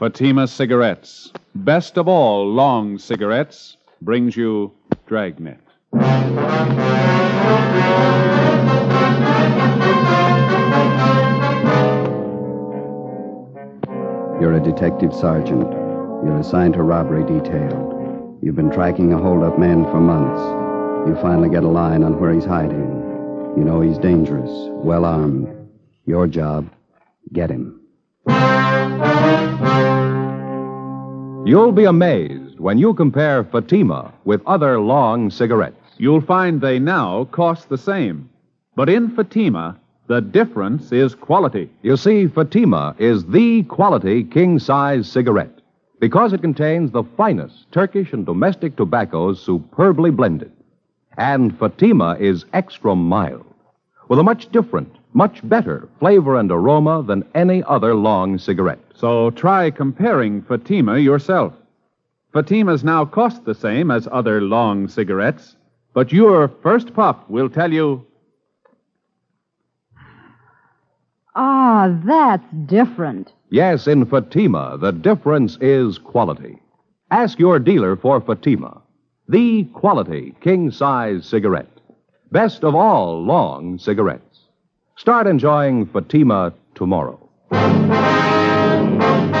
Fatima Cigarettes, best of all long cigarettes, brings you Dragnet. You're a detective sergeant. You're assigned to robbery detail. You've been tracking a holdup man for months. You finally get a line on where he's hiding. You know he's dangerous, well armed. Your job, get him. You'll be amazed when you compare Fatima with other long cigarettes. You'll find they now cost the same. But in Fatima, the difference is quality. You see, Fatima is the quality king size cigarette because it contains the finest Turkish and domestic tobaccos superbly blended. And Fatima is extra mild with a much different, much better flavor and aroma than any other long cigarette. So try comparing Fatima yourself. Fatimas now cost the same as other long cigarettes, but your first puff will tell you Ah, that's different. Yes, in Fatima, the difference is quality. Ask your dealer for Fatima, the quality king size cigarette. Best of all long cigarettes. Start enjoying Fatima tomorrow.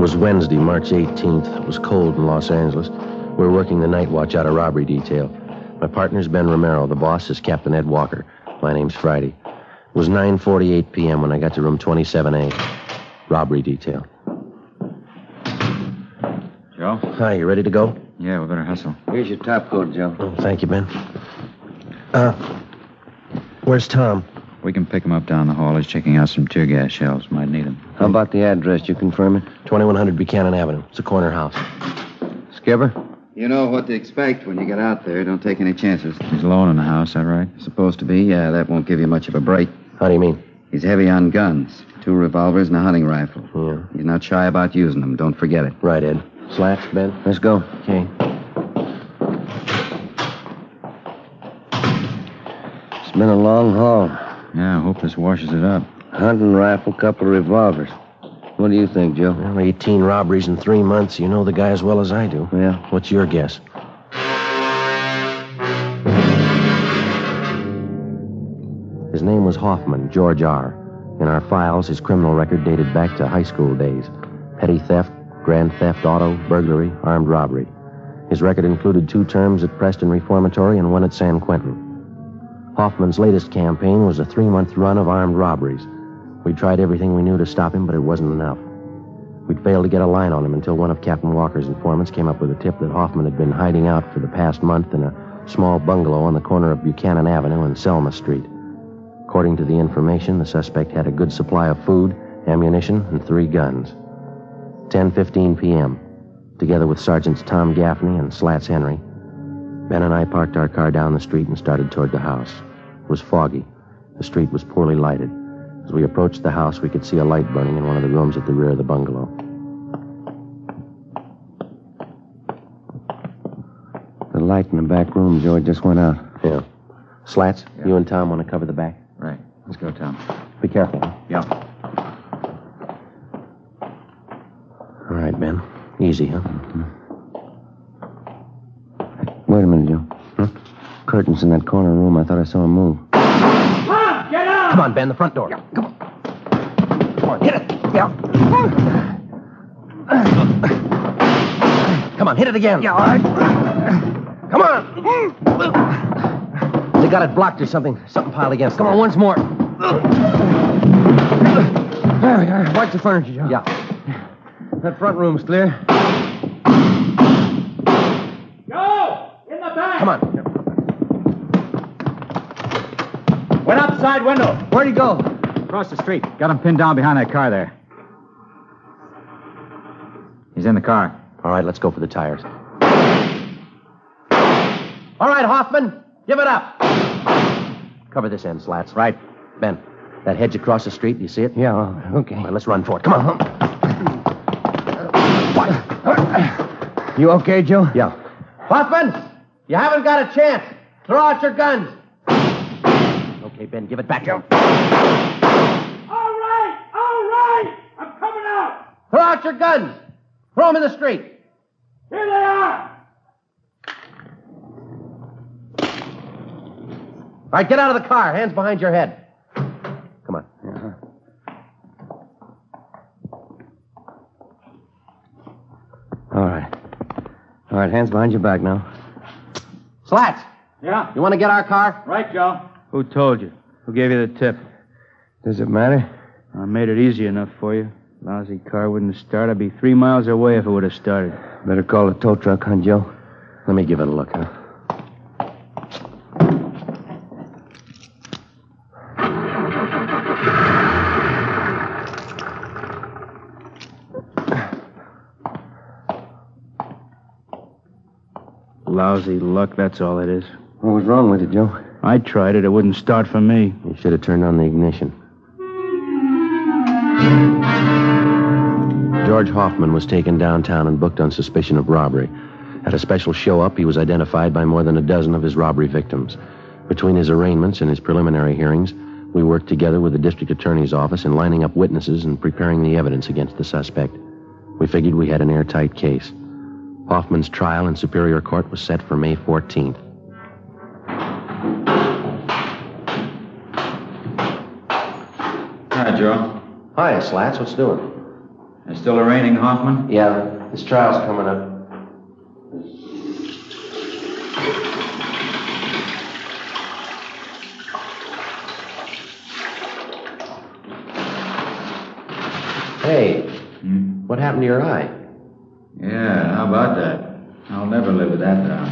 Was Wednesday, March 18th. It was cold in Los Angeles. We were working the night watch out of robbery detail. My partner's Ben Romero. The boss is Captain Ed Walker. My name's Friday. It was 9.48 p.m. when I got to room 27A. Robbery detail. Joe? Hi, you ready to go? Yeah, we better hustle. Here's your top coat, Joe. Oh, thank you, Ben. Uh, where's Tom? We can pick him up down the hall. He's checking out some tear gas shells. Might need them. How about the address? You confirm it? 2100 Buchanan Avenue. It's a corner house. Skipper? You know what to expect when you get out there. Don't take any chances. He's alone in the house, that right? Supposed to be, yeah, that won't give you much of a break. How do you mean? He's heavy on guns. Two revolvers and a hunting rifle. Yeah. He's not shy about using them. Don't forget it. Right, Ed. Slats, Ben? Let's go. Okay. It's been a long haul. Yeah, I hope this washes it up. Hunting rifle, couple of revolvers. What do you think, Joe? Well, 18 robberies in three months. You know the guy as well as I do. Yeah. What's your guess? His name was Hoffman, George R. In our files, his criminal record dated back to high school days petty theft, grand theft auto, burglary, armed robbery. His record included two terms at Preston Reformatory and one at San Quentin. Hoffman's latest campaign was a three month run of armed robberies. We tried everything we knew to stop him, but it wasn't enough. We'd failed to get a line on him until one of Captain Walker's informants came up with a tip that Hoffman had been hiding out for the past month in a small bungalow on the corner of Buchanan Avenue and Selma Street. According to the information, the suspect had a good supply of food, ammunition, and three guns. 10:15 p.m. Together with Sergeants Tom Gaffney and Slats Henry, Ben and I parked our car down the street and started toward the house. It was foggy. The street was poorly lighted. As we approached the house, we could see a light burning in one of the rooms at the rear of the bungalow. The light in the back room, Joe, just went out. Yeah. Slats, you and Tom want to cover the back? Right. Let's go, Tom. Be careful. huh? Yeah. All right, Ben. Easy, huh? Wait a minute, Joe. Huh? Curtains in that corner room. I thought I saw him move. Come on, Ben, the front door. Come on. Come on, hit it. Yeah. Come on, hit it again. Yeah, all right. Come on. They got it blocked or something. Something piled against it. Come on, once more. There we are. Watch the furniture, Joe. Yeah. That front room's clear. Go! In the back! Come on. Side window. Where'd he go? Across the street. Got him pinned down behind that car there. He's in the car. All right, let's go for the tires. All right, Hoffman, give it up. Cover this end, Slats. Right. Ben, that hedge across the street, do you see it? Yeah, oh, okay. All right, let's run for it. Come on. What? You okay, Joe? Yeah. Hoffman, you haven't got a chance. Throw out your guns. Okay, Ben, give it back to him. All right! All right! I'm coming out! Throw out your guns. Throw them in the street. Here they are! All right, get out of the car. Hands behind your head. Come on. Uh-huh. All right. All right, hands behind your back now. Slats, Yeah? you want to get our car? Right, Joe. Who told you? Who gave you the tip? Does it matter? I made it easy enough for you. Lousy car wouldn't start. I'd be three miles away if it would have started. Better call the tow truck, huh, Joe? Let me give it a look, huh? Lousy luck, that's all it is. What was wrong with it, Joe? I tried it. It wouldn't start for me. You should have turned on the ignition. George Hoffman was taken downtown and booked on suspicion of robbery. At a special show up, he was identified by more than a dozen of his robbery victims. Between his arraignments and his preliminary hearings, we worked together with the district attorney's office in lining up witnesses and preparing the evidence against the suspect. We figured we had an airtight case. Hoffman's trial in Superior Court was set for May 14th. Hi, Joe. Hi, Slats. What's doing? Is still arraigning Hoffman? Yeah, this trial's coming up. Hey, hmm? what happened to your eye? Yeah, how about that? I'll never live with that down.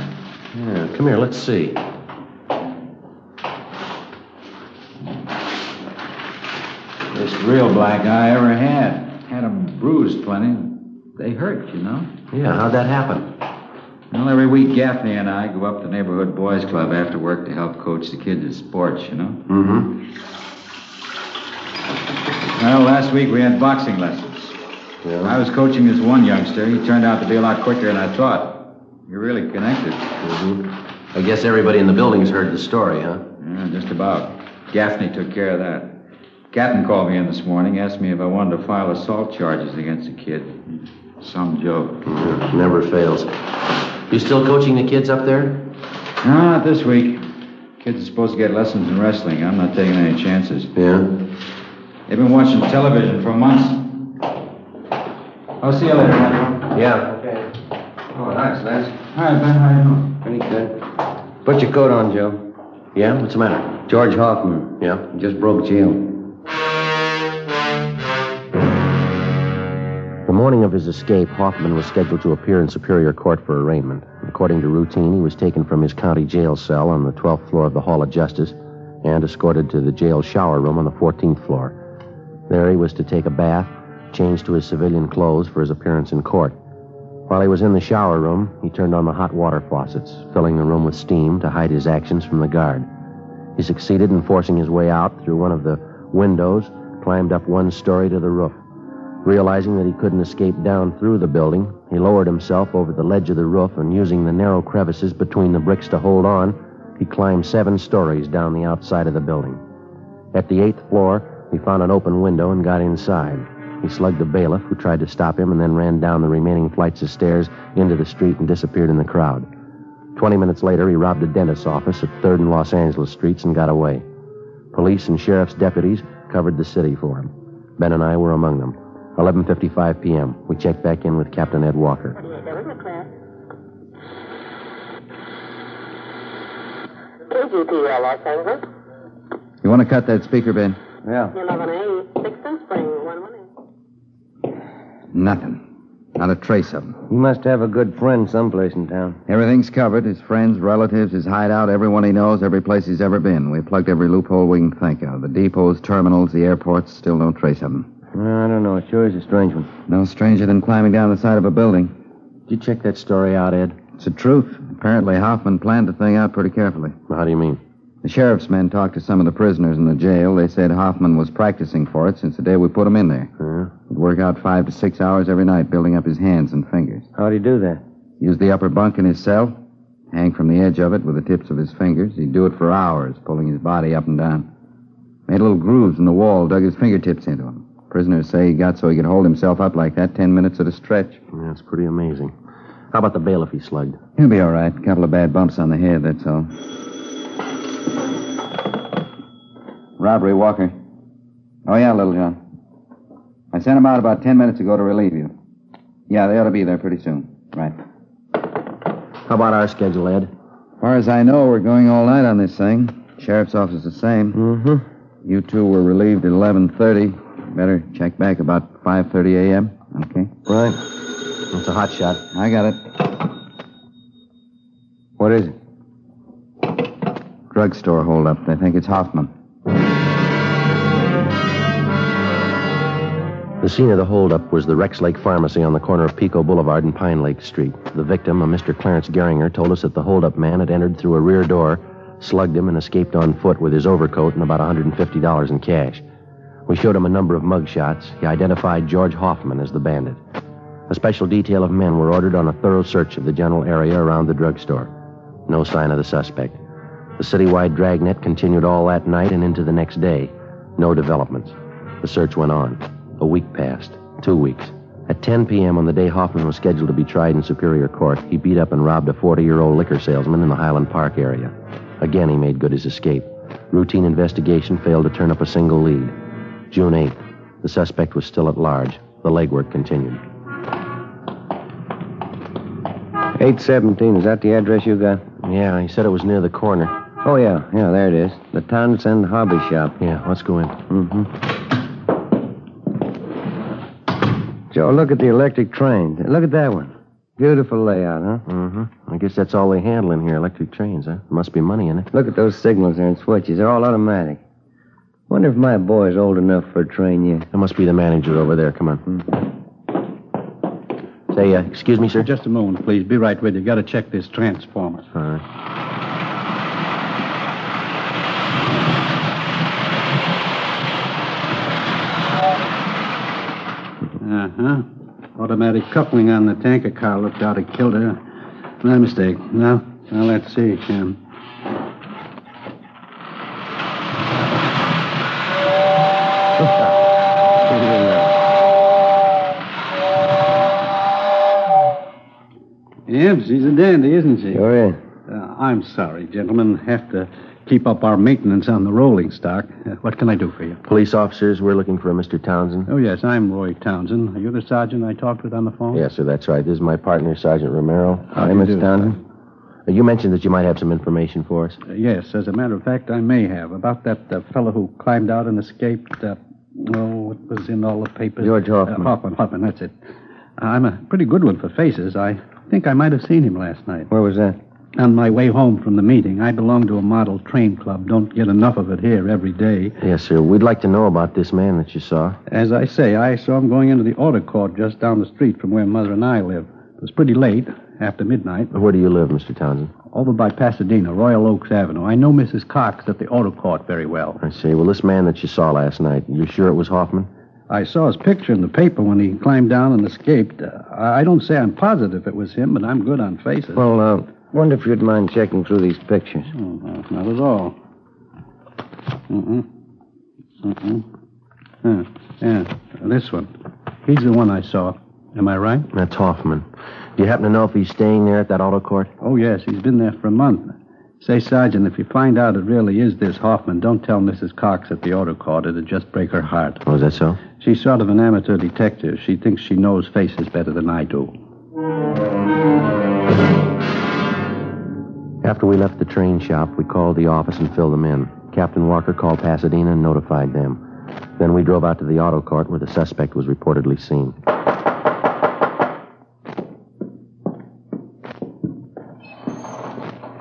Yeah, come here, let's see. First real black eye I ever had. Had 'em bruised plenty. They hurt, you know. Yeah, how'd that happen? Well, every week Gaffney and I go up to the neighborhood boys club after work to help coach the kids in sports, you know. Mm-hmm. Well, last week we had boxing lessons. Yeah. I was coaching this one youngster. He turned out to be a lot quicker than I thought. You're really connected. I guess everybody in the building's heard the story, huh? Yeah, just about. Gaffney took care of that. Captain called me in this morning, asked me if I wanted to file assault charges against the kid. Some joke. Yeah, never fails. You still coaching the kids up there? No, not this week. Kids are supposed to get lessons in wrestling. I'm not taking any chances. Yeah. They've been watching television for months. I'll see you later, Matthew. Yeah. Okay. Oh, thanks, Lance. Hi, Ben. How you doing? Pretty good. Put your coat on, Joe. Yeah? What's the matter? George Hoffman. Yeah? Just broke jail. Morning of his escape, Hoffman was scheduled to appear in Superior Court for arraignment. According to routine, he was taken from his county jail cell on the 12th floor of the Hall of Justice and escorted to the jail shower room on the 14th floor. There he was to take a bath, change to his civilian clothes for his appearance in court. While he was in the shower room, he turned on the hot water faucets, filling the room with steam to hide his actions from the guard. He succeeded in forcing his way out through one of the windows, climbed up one story to the roof. Realizing that he couldn't escape down through the building, he lowered himself over the ledge of the roof and using the narrow crevices between the bricks to hold on, he climbed seven stories down the outside of the building. At the eighth floor, He found an open window and got inside. He slugged the bailiff, who tried to stop him, and then ran down the remaining flights of stairs into the street and disappeared in the crowd. Twenty minutes later, he robbed a dentist's office at 3rd and Los Angeles Streets and got away. Police and sheriff's deputies covered the city for him. Ben and I were among them. 11.55 p.m. We checked back in with Captain Ed Walker. KGPL uh, Los Angeles. You want to cut that speaker, Ben? Yeah. 11A, 6th Spring, 118. Nothing. Not a trace of him. He must have a good friend someplace in town. Everything's covered. His friends, relatives, his hideout, everyone he knows, every place he's ever been. We've plugged every loophole we can think of. The depots, terminals, the airports, still no trace of him. Well, I don't know. It sure is a strange one. No stranger than climbing down the side of a building. Did you check that story out, Ed? It's the truth. Apparently, Hoffman planned the thing out pretty carefully. How do you mean? The sheriff's men talked to some of the prisoners in the jail. They said Hoffman was practicing for it since the day we put him in there. Huh? He'd work out five to six hours every night, building up his hands and fingers. How'd he do that? Use the upper bunk in his cell, hang from the edge of it with the tips of his fingers. He'd do it for hours, pulling his body up and down. Made little grooves in the wall, dug his fingertips into them. Prisoners say he got so he could hold himself up like that ten minutes at a stretch. That's pretty amazing. How about the bailiff he slugged? He'll be all right. A couple of bad bumps on the head, that's all. Robbery, Walker. Oh, yeah, Little John. I sent him out about ten minutes ago to relieve you. Yeah, they ought to be there pretty soon. Right. How about our schedule, Ed? As far as I know, we're going all night on this thing. Sheriff's office the same. Mm-hmm. You two were relieved at 11.30. Better check back about 5.30 a.m. Okay? Right. It's a hot shot. I got it. What is it? Drugstore holdup. They think it's Hoffman. The scene of the holdup was the Rex Lake Pharmacy on the corner of Pico Boulevard and Pine Lake Street. The victim, a Mr. Clarence Geringer, told us that the holdup man had entered through a rear door, slugged him, and escaped on foot with his overcoat and about $150 in cash. We showed him a number of mug shots. He identified George Hoffman as the bandit. A special detail of men were ordered on a thorough search of the general area around the drugstore. No sign of the suspect. The citywide dragnet continued all that night and into the next day. No developments. The search went on. A week passed. Two weeks. At 10 p.m. on the day Hoffman was scheduled to be tried in Superior Court, he beat up and robbed a 40 year old liquor salesman in the Highland Park area. Again, he made good his escape. Routine investigation failed to turn up a single lead. June 8th. The suspect was still at large. The legwork continued. 817. Is that the address you got? Yeah, he said it was near the corner. Oh, yeah. Yeah, there it is. The Townsend Hobby Shop. Yeah, let's go in. Mm-hmm. Joe, look at the electric train. Look at that one. Beautiful layout, huh? Mm-hmm. I guess that's all they handle in here, electric trains, huh? Must be money in it. Look at those signals there and switches. They're all automatic. Wonder if my boy's old enough for a train yet. That must be the manager over there. Come on. Say, uh, excuse me, sir? Just a moment, please. Be right with you. Got to check this transformer. All right. Uh huh. Automatic coupling on the tanker car looked out of kilter. My mistake. Now, now let's see, Jim. Yep, she's a dandy, isn't she? Sure is. Uh, I'm sorry, gentlemen. Have to keep up our maintenance on the rolling stock. Uh, what can I do for you? Police officers, we're looking for a Mr. Townsend. Oh, yes, I'm Roy Townsend. Are you the sergeant I talked with on the phone? Yes, sir, that's right. This is my partner, Sergeant Romero. How Hi, Mr. Townsend. Uh, You mentioned that you might have some information for us. Uh, yes, as a matter of fact, I may have. About that uh, fellow who climbed out and escaped. Uh, oh, it was in all the papers. George Hoffman. Uh, Hoffman, Hoffman, that's it. I'm a pretty good one for faces. I think I might have seen him last night. Where was that? On my way home from the meeting, I belong to a model train club. Don't get enough of it here every day. Yes, sir. We'd like to know about this man that you saw. As I say, I saw him going into the auto court just down the street from where Mother and I live. It was pretty late, after midnight, Where do you live, Mr. Townsend? over by Pasadena, Royal Oaks Avenue. I know Mrs. Cox at the auto court very well. I see. Well, this man that you saw last night, you sure it was Hoffman? I saw his picture in the paper when he climbed down and escaped. Uh, I don't say I'm positive it was him, but I'm good on faces. Well, uh, wonder if you'd mind checking through these pictures. Oh, no, not at all. Mm-mm. Mm-mm. Huh. Yeah, this one. He's the one I saw. Am I right? That's Hoffman. Do you happen to know if he's staying there at that auto court? Oh, yes. He's been there for a month. Say, Sergeant, if you find out it really is this Hoffman, don't tell Mrs. Cox at the auto court. It'd just break her heart. Oh, is that so? She's sort of an amateur detective. She thinks she knows faces better than I do. After we left the train shop, we called the office and filled them in. Captain Walker called Pasadena and notified them. Then we drove out to the auto court where the suspect was reportedly seen.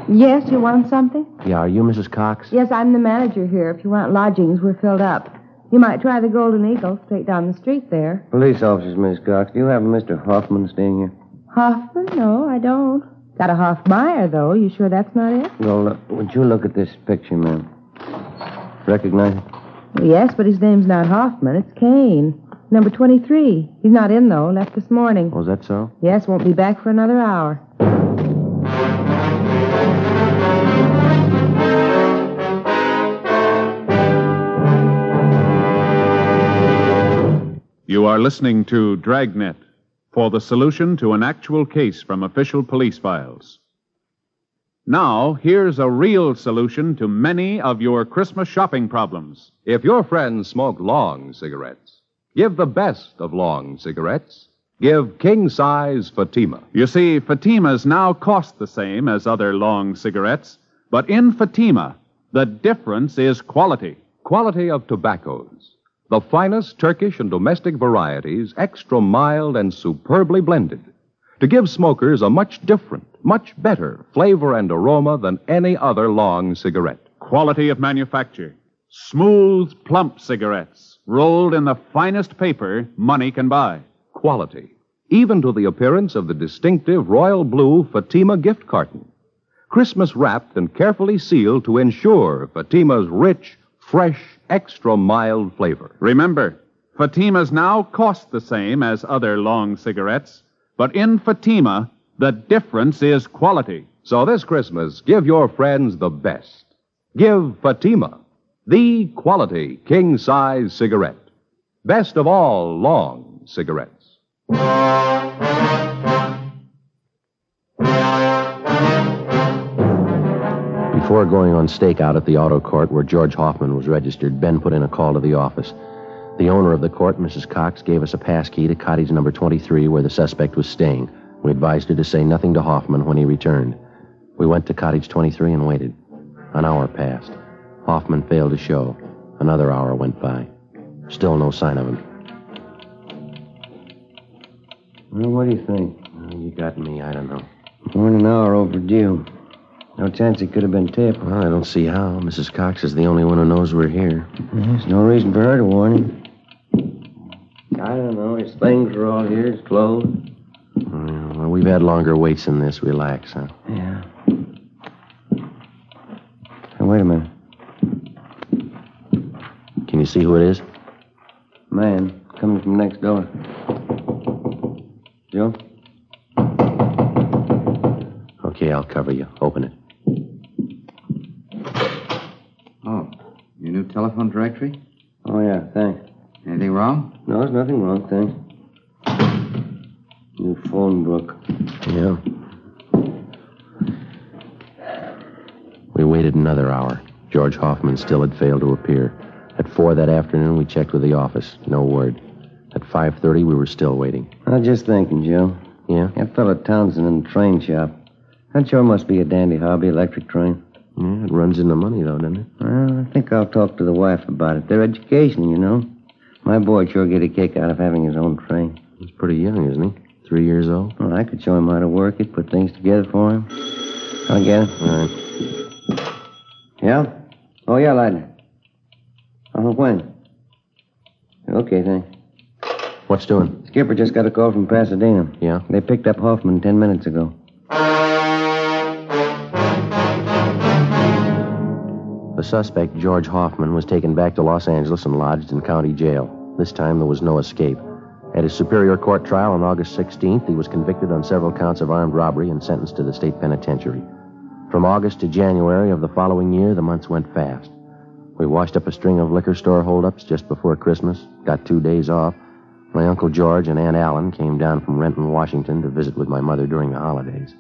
Yes, you want something? Yeah, are you Mrs. Cox? Yes, I'm the manager here. If you want lodgings, we're filled up. You might try the Golden Eagle straight down the street there. Police officers, Miss Cox. Do you have a Mr. Hoffman staying here? Hoffman? No, I don't. Got a Hoffmeyer, though. You sure that's not it? Well, look, would you look at this picture, ma'am? Recognize it? Yes, but his name's not Hoffman. It's Kane. Number 23. He's not in, though. Left this morning. Oh, Was that so? Yes, won't be back for another hour. You are listening to Dragnet for the solution to an actual case from official police files. Now, here's a real solution to many of your Christmas shopping problems. If your friends smoke long cigarettes, give the best of long cigarettes. Give king size Fatima. You see, Fatimas now cost the same as other long cigarettes, but in Fatima, the difference is quality. Quality of tobaccos. The finest Turkish and domestic varieties, extra mild and superbly blended, to give smokers a much different, much better flavor and aroma than any other long cigarette. Quality of manufacture. Smooth, plump cigarettes, rolled in the finest paper money can buy. Quality, even to the appearance of the distinctive royal blue Fatima gift carton. Christmas wrapped and carefully sealed to ensure Fatima's rich, fresh, extra mild flavor. Remember, Fatimas now cost the same as other long cigarettes, but in Fatima, the difference is quality. So this Christmas, give your friends the best. Give Fatima, the quality king size cigarette. Best of all long cigarettes. Before going on stakeout at the auto court where George Hoffman was registered, Ben put in a call to the office. The owner of the court, Mrs. Cox, gave us a pass key to cottage number 23 where the suspect was staying. We advised her to say nothing to Hoffman when he returned. We went to cottage 23 and waited. An hour passed. Hoffman failed to show. Another hour went by. Still no sign of him. Well, what do you think? You got me. I don't know. More than an hour overdue. No chance it could have been tipped. Well, I don't see how. Mrs. Cox is the only one who knows we're here. There's no reason for her to warn him. I don't know. His things are all here. His clothes. Well, we've had longer waits than this. Relax, huh? Yeah. Now, wait a minute. Can you see who it is? Man, coming from next door. Joe? Okay, I'll cover you. Open it. Oh, your new telephone directory? Oh, yeah, thanks. Anything wrong? No, there's nothing wrong, thanks. New phone book. Yeah. We waited another hour. George Hoffman still had failed to appear. At four that afternoon, we checked with the office. No word. At 5.30, we were still waiting. I was just thinking, Joe. Yeah? That fellow Townsend in the train shop. That sure must be a dandy hobby, electric train. Yeah, it runs into money, though, doesn't it? Well, I think I'll talk to the wife about it. Their education, you know. My boy'd sure get a kick out of having his own train. He's pretty young, isn't he? Three years old? Well, I could show him how to work it, put things together for him. I'll get it. All right. Yeah? Oh, yeah, Lightner. Uh, when? Okay, thanks. What's doing? Skipper just got a call from Pasadena. Yeah? They picked up Hoffman ten minutes ago. The suspect, George Hoffman, was taken back to Los Angeles and lodged in county jail. This time there was no escape. At his Superior Court trial on August 16th, he was convicted on several counts of armed robbery and sentenced to the state penitentiary. From August to January of the following year, the months went fast. We washed up a string of liquor store holdups just before Christmas, got two days off. My Uncle George and Aunt Allen came down from Renton, Washington to visit with my mother during the holidays.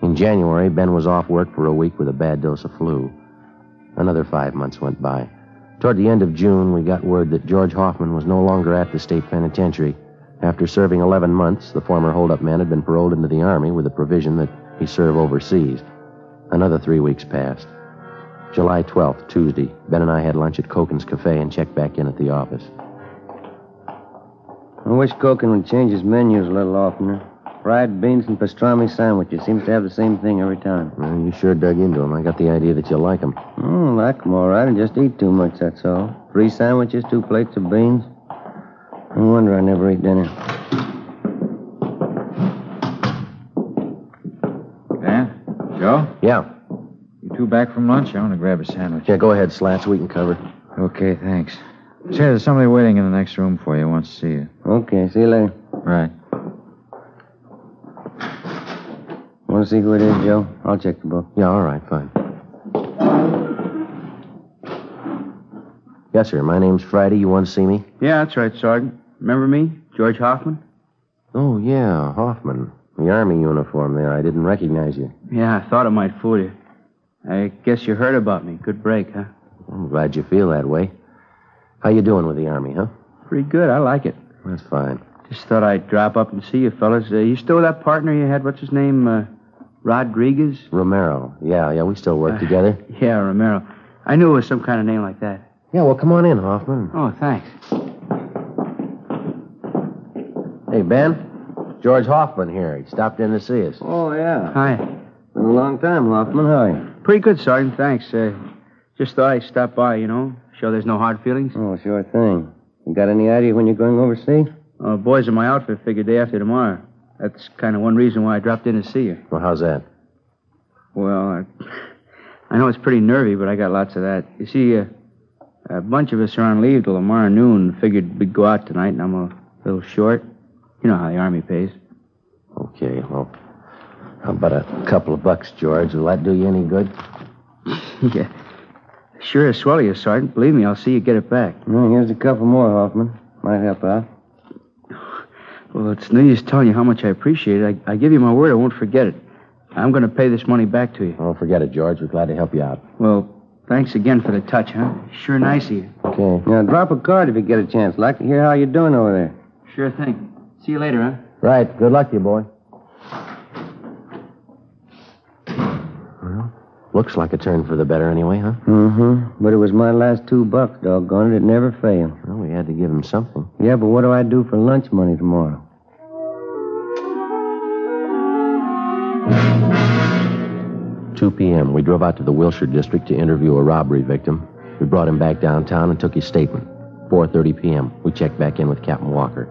In January, Ben was off work for a week with a bad dose of flu. Another five months went by. Toward the end of June, we got word that George Hoffman was no longer at the state penitentiary. After serving 11 months, the former holdup man had been paroled into the Army with the provision that he serve overseas. Another three weeks passed. July 12th, Tuesday, Ben and I had lunch at Koken's Cafe and checked back in at the office. I wish Koken would change his menus a little oftener. Fried beans and pastrami sandwiches seems to have the same thing every time. Well, you sure dug into them. I got the idea that you like them. Oh, hmm, like 'em all right. I just eat too much, that's all. Three sandwiches, two plates of beans. No wonder I never eat dinner. Dan? Joe? Yeah. You two back from lunch? I want to grab a sandwich. Yeah, go ahead, Slats. We can cover. Okay, thanks. Say, there's somebody waiting in the next room for you. Wants to see you. Okay, see you later. Right. Want to see who it is, Joe? I'll check the book. Yeah, all right, fine. Yes, sir. My name's Friday. You want to see me? Yeah, that's right, Sergeant. Remember me? George Hoffman? Oh, yeah, Hoffman. The Army uniform there. I didn't recognize you. Yeah, I thought it might fool you. I guess you heard about me. Good break, huh? I'm glad you feel that way. How you doing with the Army, huh? Pretty good. I like it. That's fine. Just thought I'd drop up and see you fellas. Uh, you still with that partner you had? What's his name? Uh, Rodriguez? Romero. Yeah, yeah, we still work together. Yeah, Romero. I knew it was some kind of name like that. Yeah, well, come on in, Hoffman. Oh, thanks. Hey, Ben. George Hoffman here. He stopped in to see us. Oh, yeah. Hi. Been a long time, Hoffman. How are you? Pretty good, Sergeant. Thanks. Uh, just thought I'd stop by, you know. Sure there's no hard feelings. Oh, sure thing. You got any idea when you're going overseas? Uh, boys in my outfit figure day after tomorrow. That's kind of one reason why I dropped in to see you. Well, how's that? Well, I, I know it's pretty nervy, but I got lots of that. You see, uh, a bunch of us are on leave till tomorrow noon. Figured we'd go out tonight, and I'm a little short. You know how the Army pays. Okay, well, how about a couple of bucks, George? Will that do you any good? yeah. Sure as swell you, Sergeant. Believe me, I'll see you get it back. Well, here's a couple more, Hoffman. Might help out. Well, it's no use telling you how much I appreciate it. I, I give you my word I won't forget it. I'm going to pay this money back to you. Don't forget it, George. We're glad to help you out. Well, thanks again for the touch, huh? Sure nice of you. Okay. Now, drop a card if you get a chance. Like to hear how you're doing over there. Sure thing. See you later, huh? Right. Good luck to you, boy. Well, looks like a turn for the better anyway, huh? Mm-hmm. But it was my last two bucks, doggone it. It never failed. Well, we had to give him something. Yeah, but what do I do for lunch money tomorrow? Two p.m. We drove out to the Wilshire district to interview a robbery victim. We brought him back downtown and took his statement. 4:30 p.m. We checked back in with Captain Walker.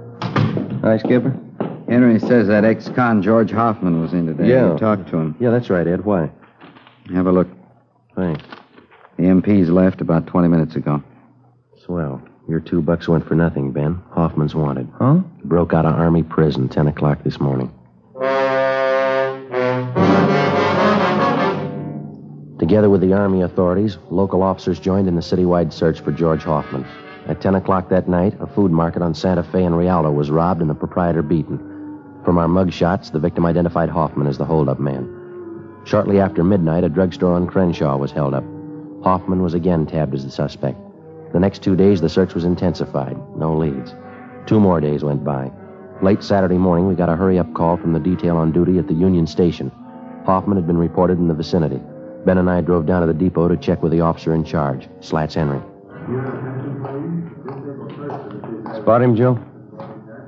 Hi, Skipper. Henry says that ex-con George Hoffman was in today. Yeah. You talked to him. Yeah, that's right, Ed. Why? Have a look. Thanks. The MP's left about 20 minutes ago. Swell. Your two bucks went for nothing, Ben. Hoffman's wanted. Huh? Broke out of Army prison 10 o'clock this morning. Together with the Army authorities, local officers joined in the citywide search for George Hoffman. At 10 o'clock that night, a food market on Santa Fe and Rialto was robbed and the proprietor beaten. From our mug shots, the victim identified Hoffman as the holdup man. Shortly after midnight, a drugstore on Crenshaw was held up. Hoffman was again tabbed as the suspect. The next two days, the search was intensified. No leads. Two more days went by. Late Saturday morning, we got a hurry up call from the detail on duty at the Union Station. Hoffman had been reported in the vicinity. Ben and I drove down to the depot to check with the officer in charge, Slats Henry. Spot him, Joe?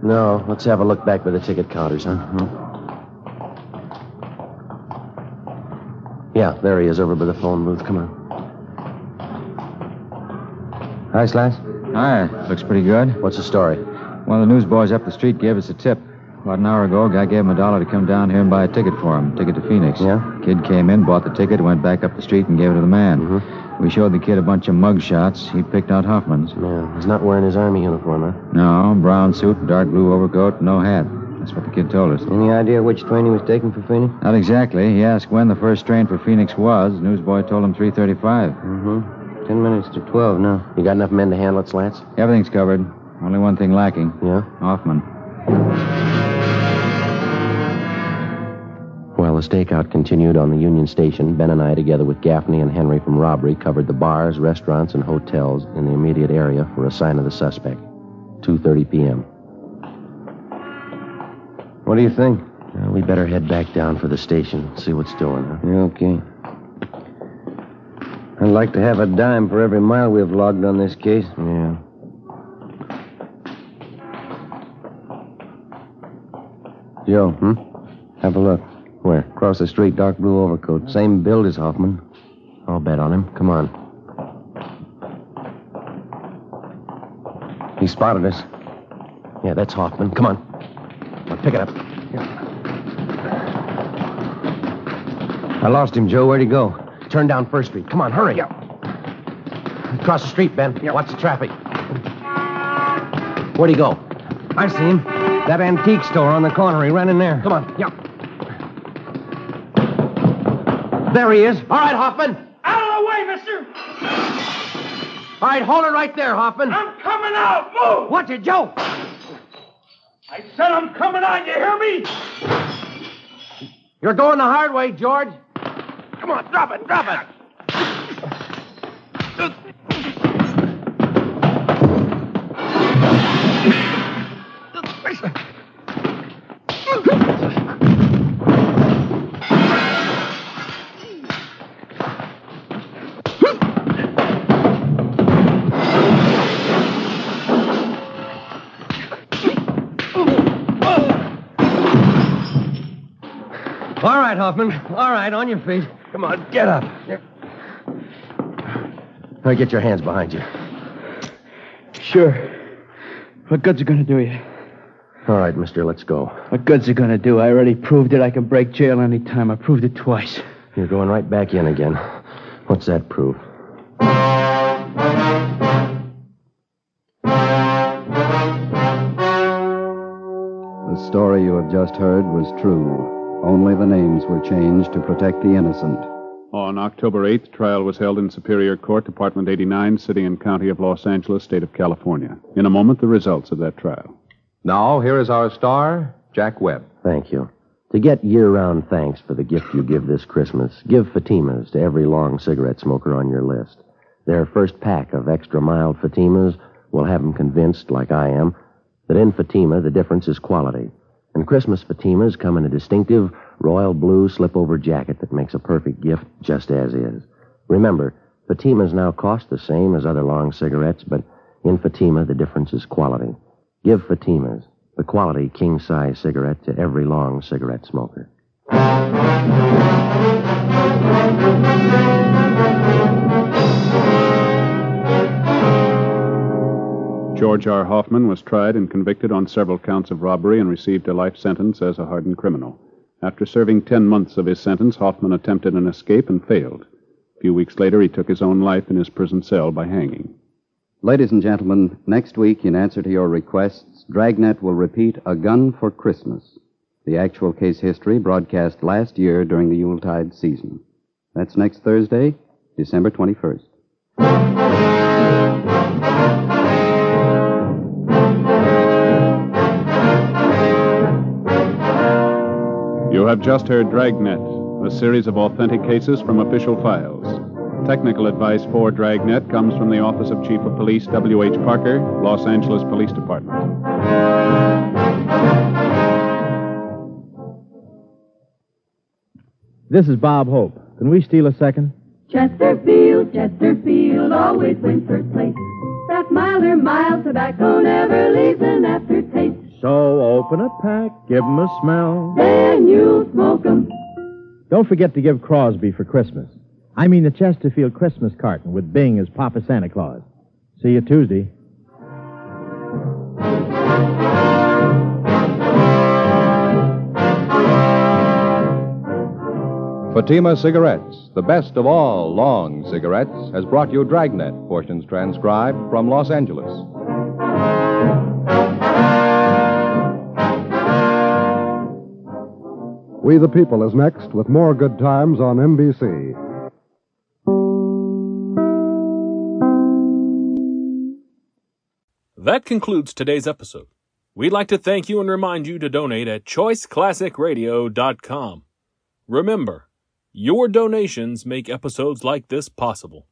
No, let's have a look back by the ticket counters, huh? Yeah, there he is over by the phone booth. Come on. Hi, Slats. Hi, looks pretty good. What's the story? One of the newsboys up the street gave us a tip. About an hour ago, a guy gave him a dollar to come down here and buy a ticket for him, ticket to Phoenix. Yeah? Kid came in, bought the ticket, went back up the street and gave it to the man. Mm-hmm. We showed the kid a bunch of mug shots. He picked out Hoffman's. Yeah, he's not wearing his Army uniform, huh? No, brown suit, dark blue overcoat, no hat. That's what the kid told us. Any idea which train he was taking for Phoenix? Not exactly. He asked when the first train for Phoenix was. Newsboy told him 335. Mm-hmm. Ten minutes to twelve now. You got enough men to handle it, Slats? Everything's covered. Only one thing lacking. Yeah? Hoffman. While the stakeout continued on the Union Station, Ben and I, together with Gaffney and Henry from robbery, covered the bars, restaurants, and hotels in the immediate area for a sign of the suspect. 2.30 p.m. What do you think? Well, we better head back down for the station, see what's doing, huh? Yeah, okay. I'd like to have a dime for every mile we've logged on this case. Yeah. Joe, Hmm? have a look. Where? Across the street, dark blue overcoat. Same build as Hoffman. I'll bet on him. Come on. He spotted us. Yeah, that's Hoffman. Come on. Pick it up. I lost him, Joe. Where'd he go? Turn down First Street. Come on, hurry. Across the street, Ben. Watch the traffic. Where'd he go? I see him. That antique store on the corner. He ran in there. Come on. Yeah. There he is. All right, Hoffman. Out of the way, mister! All right, hold it right there, Hoffman. I'm coming out! Move! Watch it, Joe. I said I'm coming on, you hear me? You're going the hard way, George. Come on, drop it, drop it! Hoffman. All right, on your feet. Come on, get up. All right, get your hands behind you. Sure. What good's it gonna do you? All right, mister, let's go. What good's it gonna do? I already proved it. I can break jail any time. I proved it twice. You're going right back in again. What's that prove? The story you have just heard was true. Only the names were changed to protect the innocent. On October 8th, trial was held in Superior Court, Department 89, City and County of Los Angeles, State of California. In a moment, the results of that trial. Now, here is our star, Jack Webb. Thank you. To get year round thanks for the gift you give this Christmas, give Fatimas to every long cigarette smoker on your list. Their first pack of extra mild Fatimas will have them convinced, like I am, that in Fatima the difference is quality. And Christmas Fatimas come in a distinctive royal blue slip-over jacket that makes a perfect gift just as is. Remember, Fatimas now cost the same as other long cigarettes, but in Fatima the difference is quality. Give Fatimas, the quality king-size cigarette to every long cigarette smoker. George R. Hoffman was tried and convicted on several counts of robbery and received a life sentence as a hardened criminal. After serving 10 months of his sentence, Hoffman attempted an escape and failed. A few weeks later, he took his own life in his prison cell by hanging. Ladies and gentlemen, next week, in answer to your requests, Dragnet will repeat A Gun for Christmas, the actual case history broadcast last year during the Yuletide season. That's next Thursday, December 21st. You have just heard Dragnet, a series of authentic cases from official files. Technical advice for Dragnet comes from the Office of Chief of Police W.H. Parker, Los Angeles Police Department. This is Bob Hope. Can we steal a second? Chesterfield, Chesterfield always wins first place. That miler mild tobacco never leaves an aftertaste. So open a pack, give 'em a smell. Then you'll smoke 'em. Don't forget to give Crosby for Christmas. I mean the Chesterfield Christmas carton with Bing as Papa Santa Claus. See you Tuesday. Fatima Cigarettes, the best of all long cigarettes, has brought you Dragnet, portions transcribed from Los Angeles. We the People is next with more good times on NBC. That concludes today's episode. We'd like to thank you and remind you to donate at choiceclassicradio.com. Remember, your donations make episodes like this possible.